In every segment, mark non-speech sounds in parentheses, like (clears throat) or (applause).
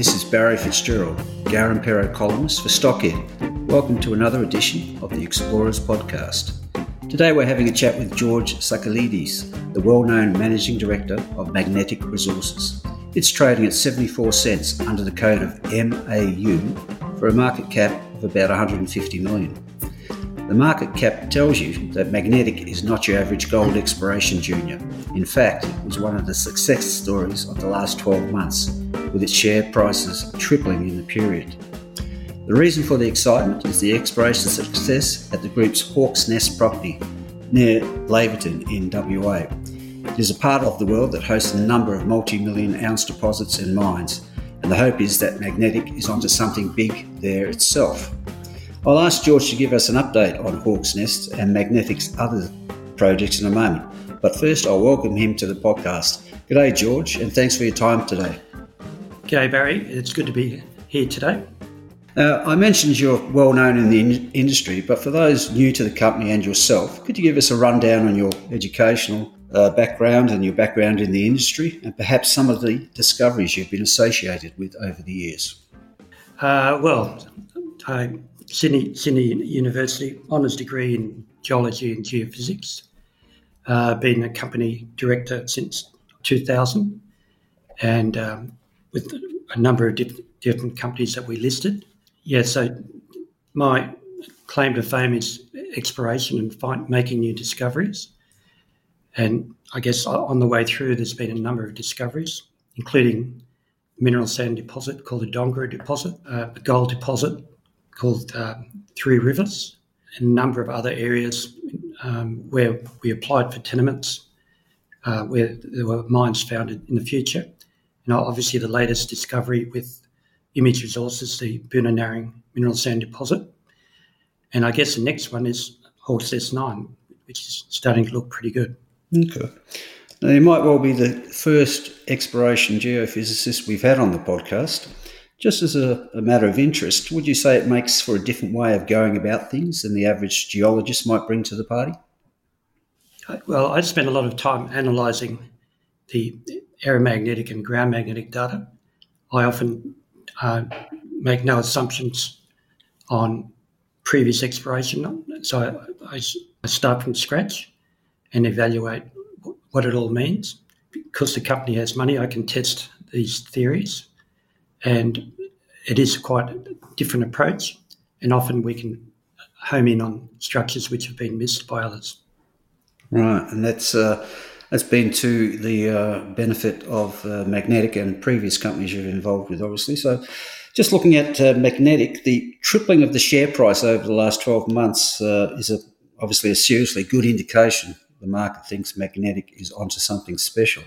This is Barry Fitzgerald, Garimpeiro columnist for Stockhead. Welcome to another edition of the Explorers Podcast. Today we're having a chat with George Sakalidis, the well known managing director of Magnetic Resources. It's trading at 74 cents under the code of MAU for a market cap of about 150 million. The market cap tells you that Magnetic is not your average gold exploration junior. In fact, it was one of the success stories of the last 12 months, with its share prices tripling in the period. The reason for the excitement is the exploration success at the group's Hawks Nest property near Laverton in WA. It is a part of the world that hosts a number of multi million ounce deposits and mines, and the hope is that Magnetic is onto something big there itself. I'll ask George to give us an update on Hawk's Nest and Magnetic's other projects in a moment. But first, I'll welcome him to the podcast. G'day, George, and thanks for your time today. G'day, Barry. It's good to be here today. Uh, I mentioned you're well known in the in- industry, but for those new to the company and yourself, could you give us a rundown on your educational uh, background and your background in the industry, and perhaps some of the discoveries you've been associated with over the years? Uh, well, I Sydney, Sydney University honours degree in geology and geophysics. Uh, been a company director since 2000, and um, with a number of diff- different companies that we listed. Yeah, so my claim to fame is exploration and find, making new discoveries. And I guess on the way through, there's been a number of discoveries, including mineral sand deposit called the Dongara deposit, uh, a gold deposit called uh, Three Rivers, and a number of other areas um, where we applied for tenements, uh, where there were mines founded in the future. And obviously, the latest discovery with Image Resources, the Boonanarring mineral sand deposit. And I guess the next one is Hawks Nest 9, which is starting to look pretty good. Okay. Now, you might well be the first exploration geophysicist we've had on the podcast. Just as a, a, matter of interest, would you say it makes for a different way of going about things than the average geologist might bring to the party? Uh, well, I spend a lot of time analysing the aeromagnetic and ground magnetic data. I often uh, make no assumptions on previous exploration, so I, I start from scratch and evaluate what it all means. Because the company has money, I can test these theories and it is quite a different approach. And often we can home in on structures which have been missed by others. Right, and that's uh, that's been to the uh, benefit of uh, Magnetic and previous companies you're involved with, obviously. So, just looking at uh, Magnetic, the tripling of the share price over the last 12 months uh, is a, obviously a seriously good indication the market thinks Magnetic is onto something special.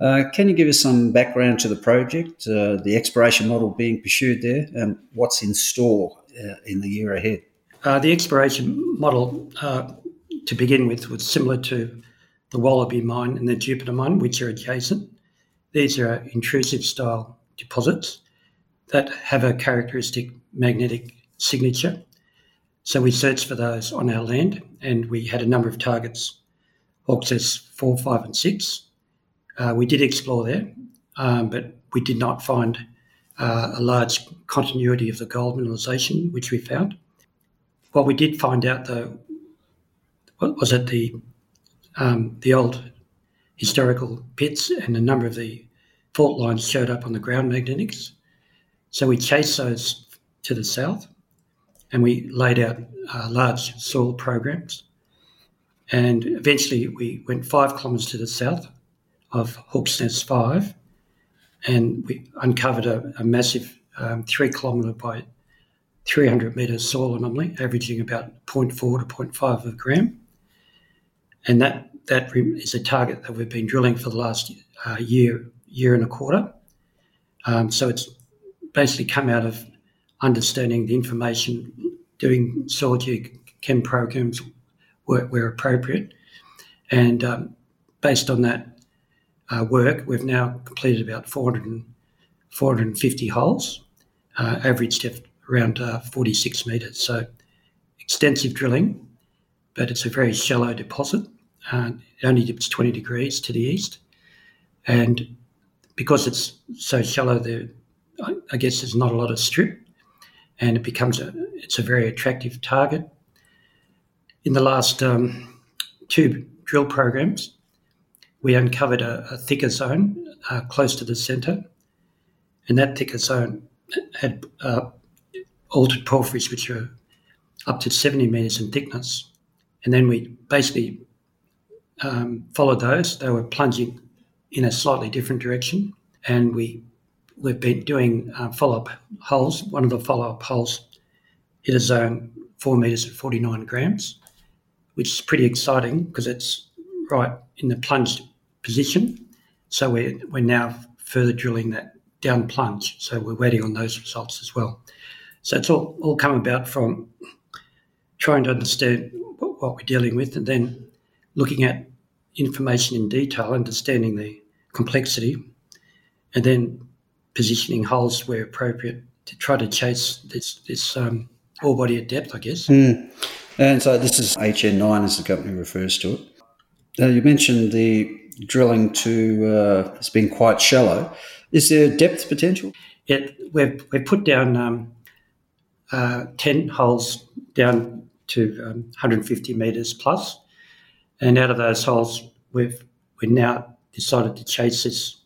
Uh, can you give us some background to the project, uh, the exploration model being pursued there, and what's in store in the year ahead? The exploration model, to begin with, was similar to the Wallaby mine and the Jupiter mine, which are adjacent. These are intrusive style deposits that have a characteristic magnetic signature. So we searched for those on our land, and we had a number of targets: Hawks Nest four, five, and six uh, we did explore there, um, but we did not find uh, a large continuity of the gold mineralisation, which we found. What we did find out, though, was that the um, the old historical pits and a number of the fault lines showed up on the ground magnetics. So we chased those to the south, and we laid out uh, large soil programs. And eventually, we went five kilometres to the south of Hawks Nest 5, and we uncovered a, a massive um, three kilometre by 300 metre soil anomaly, averaging about 0.4 to 0.5 of a gram. And that, that is a target that we've been drilling for the last uh, year, year and a quarter. Um, so it's basically come out of understanding the information, doing soil chem programs where, where appropriate. And um, based on that uh, work, we've now completed about 400 450 holes, uh, average depth around uh, 46 metres. So extensive drilling, but it's a very shallow deposit. Uh, only dips 20 degrees to the east. And because it's so shallow, there, I, I guess there's not a lot of strip, and it becomes a it's a very attractive target. In the last um, two drill programs, we uncovered a, a thicker zone uh, close to the centre, and that thicker zone had uh, altered porphyries, which are up to 70 metres in thickness. And then we basically um, followed those. They were plunging in a slightly different direction, and we we've been doing uh, follow up holes. One of the follow up holes hit a zone four meters at 49 grams, which is pretty exciting because it's right in the plunged position. So we're we're now further drilling that down plunge. So we're waiting on those results as well. So it's all, all come about from trying to understand what we're dealing with and then looking at information in detail, understanding the complexity, and then positioning holes where appropriate to try to chase this this um, ore body at depth, I guess. Mm. And so this is HN9 as the company refers to it. Now you mentioned the drilling to uh, has been quite shallow. Is there depth potential? Yeah, we've we've put down um, uh, ten holes down to um, 150 metres plus, and out of those holes, we've we now decided to chase this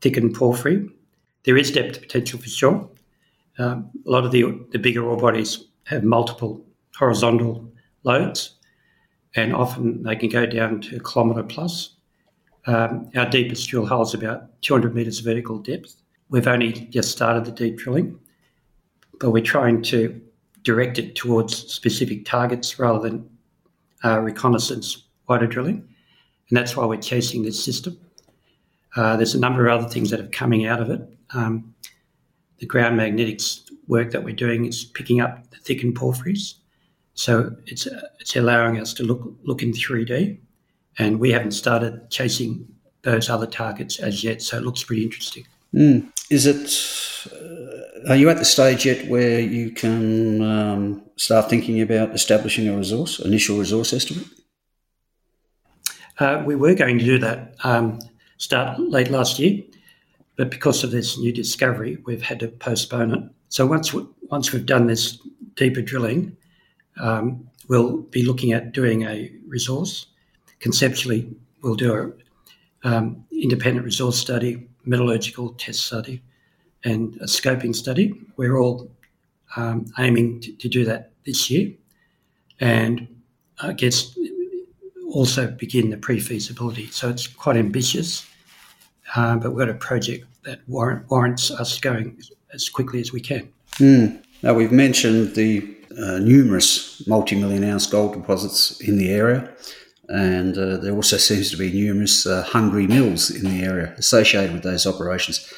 thickened porphyry. There is depth potential for sure. Um, a lot of the the bigger ore bodies have multiple horizontal lodes, and often they can go down to a kilometre plus. Um, our deepest drill hole is about 200 metres vertical depth. We've only just started the deep drilling, but we're trying to direct it towards specific targets rather than uh, reconnaissance drilling. And that's why we're chasing this system. Uh, there's a number of other things that are coming out of it. Um, the ground magnetics work that we're doing is picking up the thickened porphyries. So it's, uh, it's allowing us to look, look in 3D. And we haven't started chasing those other targets as yet. So it looks pretty interesting. Mm. Is it? Uh, are you at the stage yet where you can um, start thinking about establishing a resource, initial resource estimate? Uh, we were going to do that um, start late last year, but because of this new discovery, we've had to postpone it. So once we, once we've done this deeper drilling, um, we'll be looking at doing a resource. Conceptually, we'll do a um, independent resource study, metallurgical test study, and a scoping study. We're all um, aiming to, to, do that this year, and I guess also begin the pre-feasibility. So it's quite ambitious, uh, but we've got a project that warrant, warrants us going as quickly as we can. Mm. Now we've mentioned the uh, numerous multi-million ounce gold deposits in the area. And uh, there also seems to be numerous uh, hungry mills in the area associated with those operations.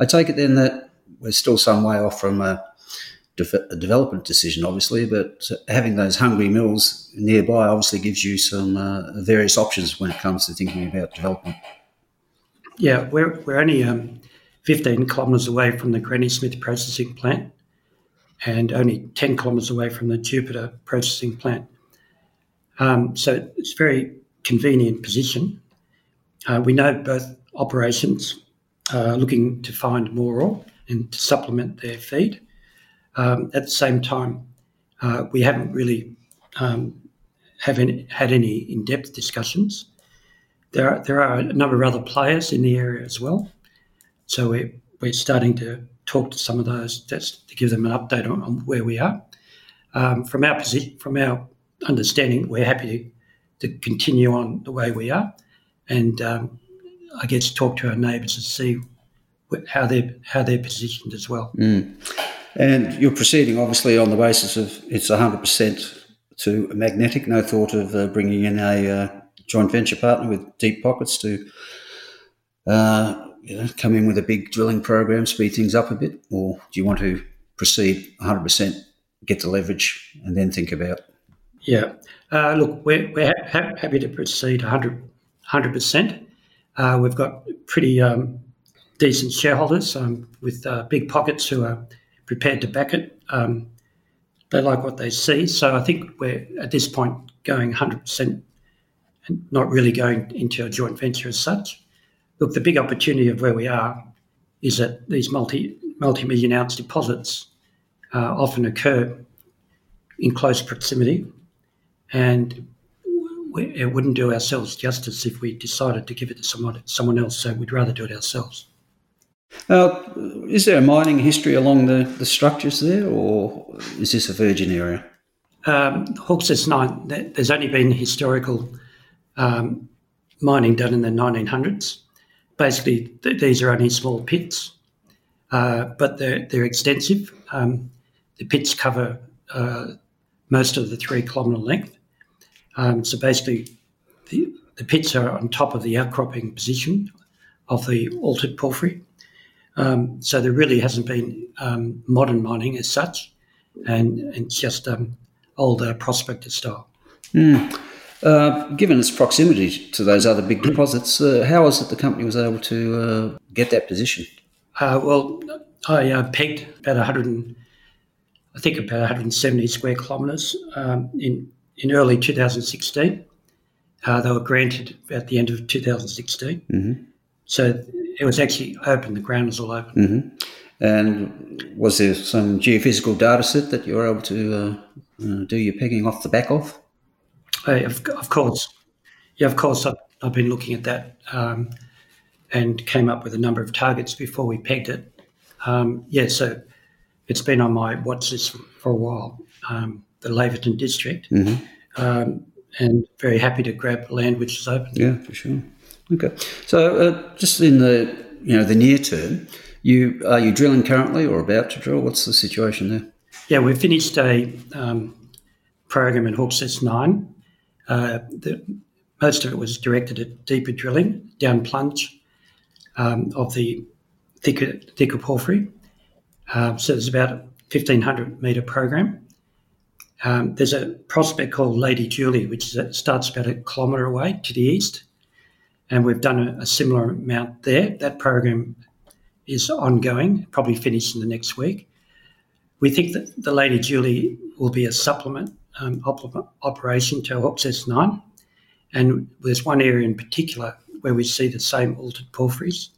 I take it then that we're still some way off from a, de- development decision, obviously, but having those hungry mills nearby obviously gives you some uh, various options when it comes to thinking about development. Yeah, we're, we're only um, 15 kilometres away from the Granny Smith processing plant and only 10 kilometres away from the Jupiter processing plant. Um, so it's a very convenient position. Uh, we know both operations are looking to find more ore and to supplement their feed. Um, at the same time, uh, we haven't really um, have any, had any in-depth discussions. There are, there are a number of other players in the area as well. So we're, we're starting to talk to some of those just to give them an update on, on where we are. Um, from our position, from our understanding, we're happy to, to continue on the way we are, and um, I guess talk to our neighbours and see how they're how they're positioned as well. Mm. And you're proceeding obviously on the basis of it's 100% to magnetic. No thought of uh, bringing in a uh, joint venture partner with deep pockets to uh, you know, come in with a big drilling program, speed things up a bit, or do you want to proceed 100%, get the leverage, and then think about? Yeah, uh, look, we're, we're ha- happy to proceed 100 percent. Uh, we've got pretty um, decent shareholders um, with uh, big pockets who are prepared to back it. Um, they like what they see, so I think we're at this point going 100 percent, and not really going into a joint venture as such. Look, the big opportunity of where we are is that these multi multi million ounce deposits uh, often occur in close proximity, and we, it wouldn't do ourselves justice if we decided to give it to someone someone else. So we'd rather do it ourselves. Uh, is there a mining history along the, the structures there, or is this a virgin area? Um, Hawks Nest nine. There's only been historical um, mining done in the 1900s. Basically, th- these are only small pits, uh, but they're they're extensive. Um, the pits cover uh, most of the three kilometre length. Um, so basically, the, the pits are on top of the outcropping position of the altered porphyry. Um, so there really hasn't been um, modern mining as such, and, it's just um, older prospector style. Mm. Uh, given its proximity to those other big deposits, uh, how is it the company was able to uh, get that position? Uh, well, I uh, pegged about 100, I think about 170 square kilometres um, in in early 2016. Uh, they were granted at the end of 2016. Mm-hmm. So it was actually open, the ground was all open. Mm-hmm. And was there some geophysical data set that you were able to uh, uh, do your pegging off the back of? Of, of, course. Yeah, of course. I've, I've been looking at that um, and came up with a number of targets before we pegged it. Um, yeah, so it's been on my watch list for a while, um, the Laverton district. Mm-hmm. Um, and very happy to grab land which is open. Yeah, for sure. Okay, so uh, just in the you know the near term, you are you drilling currently or about to drill? What's the situation there? Yeah, we've finished a um, program in Hawks Nest Nine. Uh, the, most of it was directed at deeper drilling, down plunge um, of the thicker thicker porphyry. Uh, so there's about a 1500 metre program. Um, there's a prospect called Lady Julie, which is, starts about a kilometre away to the east and we've done a, a similar amount there. That program is ongoing, probably finished in the next week. We think that the Lady Julie will be a supplement um, op- operation to Hawks Nest 9. And there's one area in particular where we see the same altered porphyries,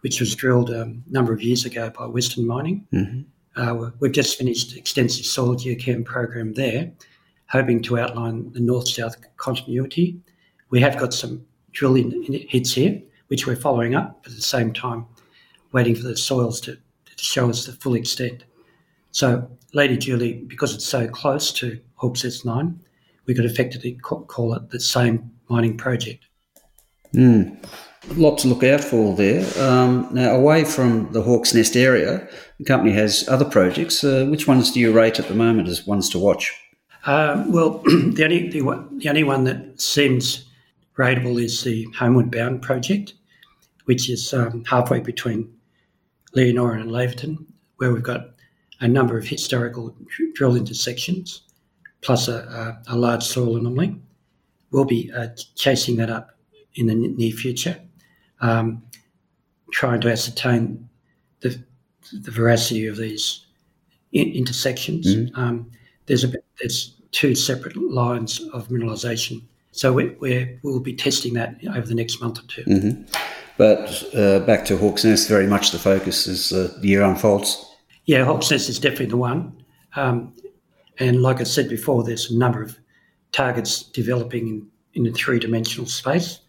which was drilled um, a number of years ago by Western Mining. Mm-hmm. Uh, we've just finished extensive soil geochem program there, hoping to outline the north-south continuity. We have got some drilling hits here, which we're following up, but at the same time, waiting for the soils to, to show us the full extent. So, Lady Julie, because it's so close to Hawks Nest 9, we could effectively call it the same mining project. Mm. A lot to look out for there. Um, now, away from the Hawks Nest area, the company has other projects. Uh, which ones do you rate at the moment as ones to watch? Uh, well, (clears throat) the only the, the, only one that seems Rateable is the Homeward Bound project, which is um, halfway between Leonora and Laverton, where we've got a number of historical drill intersections, plus a, a, a large soil anomaly. We'll be uh, chasing that up in the near future, um, trying to ascertain the, the veracity of these in- intersections. Mm-hmm. Um, there's a there's two separate lines of mineralisation so we, we will be testing that over the next month or 2 mm-hmm. But uh, back to Hawks Nest, very much the focus as uh, the year unfolds. Yeah, Hawks Nest is definitely the one. Um, and like I said before, there's a number of targets developing in, in a three dimensional space.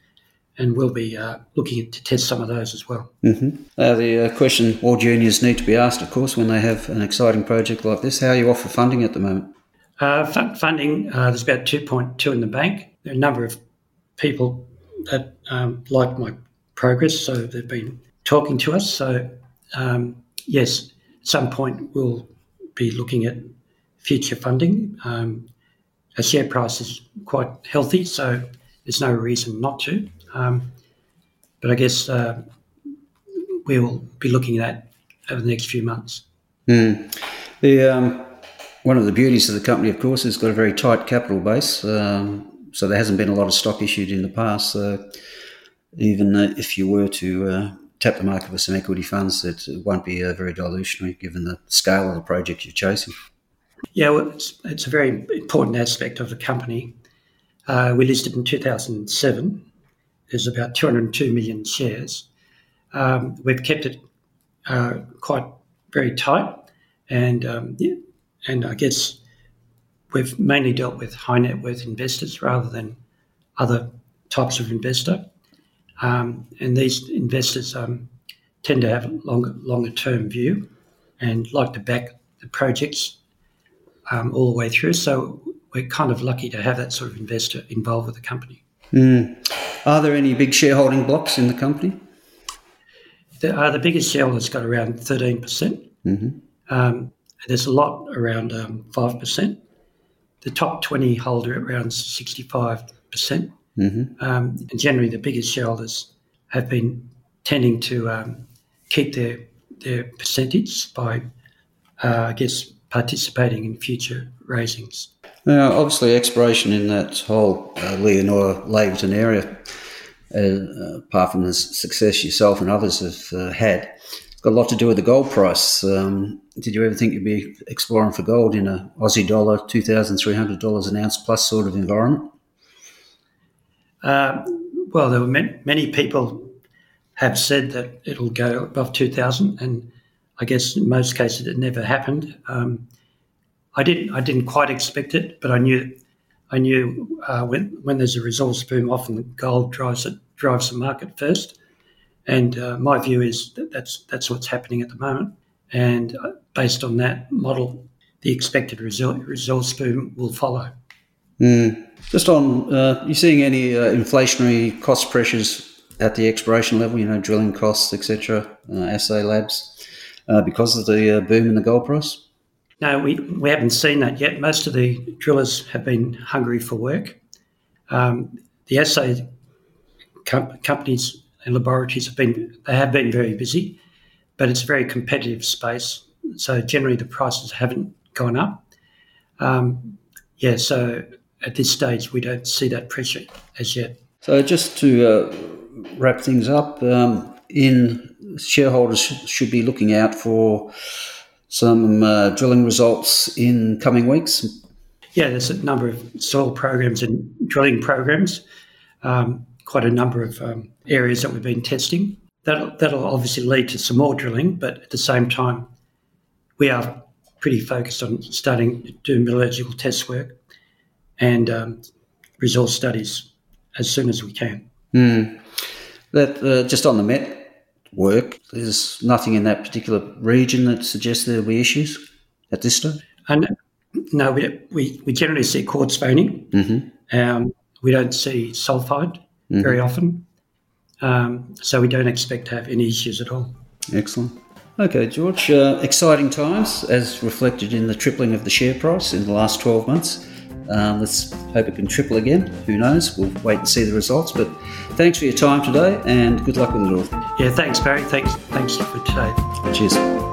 And we'll be uh, looking at, to test some of those as well. Mm-hmm. Uh, the uh, question all juniors need to be asked, of course, when they have an exciting project like this: How are you off for funding at the moment? Uh, funding, uh, there's about 2.2 in the bank a number of people that um, like my progress, so they've been talking to us. So, um, yes, at some point we'll be looking at future funding. Um, our share price is quite healthy, so there's no reason not to. Um, but I guess uh, we will be looking at over the next few months. Mm. The um, one of the beauties of the company, of course, is got a very tight capital base. Um, so there hasn't been a lot of stock issued in the past. So even if you were to uh, tap the market with some equity funds, it won't be uh, very dilutionary given the scale of the project you're chasing. Yeah, well, it's, it's a very important aspect of the company. Uh, we listed in 2007. There's about 202 million shares. Um, we've kept it uh, quite very tight, and um, yeah, and I guess we've mainly dealt with high net worth investors rather than other types of investor. Um, and these investors um, tend to have a longer, longer term view and like to back the projects um, all the way through. So we're kind of lucky to have that sort of investor involved with the company. Mm. Are there any big shareholding blocks in the company? The, uh, the biggest shareholder's got around 13%. percent mm hmm um, there's a lot around um, 5% the top 20 hold around 65%. percent mm hmm um, and generally, the biggest shareholders have been tending to um, keep their, their percentage by, uh, I guess, participating in future raisings. Now, obviously, exploration in that whole uh, Leonora Laverton area, uh, apart from the success yourself and others have uh, had, got a lot to do with the gold price. Um, did you ever think you'd be exploring for gold in a Aussie dollar, two thousand three hundred dollars an ounce plus sort of environment? Uh, well, there were many, many, people have said that it'll go above two thousand, and I guess in most cases it never happened. Um, I didn't, I didn't quite expect it, but I knew, I knew uh, when when there's a resource boom, often gold drives it, drives the market first. And uh, my view is that that's that's what's happening at the moment. And uh, based on that model, the expected resource boom will follow. Mm. Just on, uh, you seeing any uh, inflationary cost pressures at the exploration level? You know, drilling costs, etc., uh, assay labs, uh, because of the boom in the gold price. No, we, we haven't seen that yet. Most of the drillers have been hungry for work. Um, the assay com- companies laboratories have been they have been very busy, but it's a very competitive space. So generally, the prices haven't gone up. Um, yeah, so at this stage, we don't see that pressure as yet. So just to uh, wrap things up, um, in shareholders should be looking out for some uh, drilling results in coming weeks. Yeah, there's a number of soil programs and drilling programs. Um, quite a number of um, areas that we've been testing. That'll, that'll obviously lead to some more drilling, but at the same time, we are pretty focused on starting to do metallurgical test work and um, resource studies as soon as we can. Mm. That uh, just on the met work, there's nothing in that particular region that suggests there will be issues at this stage. And no, we, we, we generally see quartz veining. Mm-hmm. Um, we don't see sulfide mm-hmm. very often. Um, so we don't expect to have any issues at all. Excellent. Okay, George, uh, exciting times as reflected in the tripling of the share price in the last 12 months. Um, let's hope it can triple again. Who knows? We'll wait and see the results. But thanks for your time today and good luck with it all. Yeah, thanks, Barry. Thanks, thanks for today. Cheers.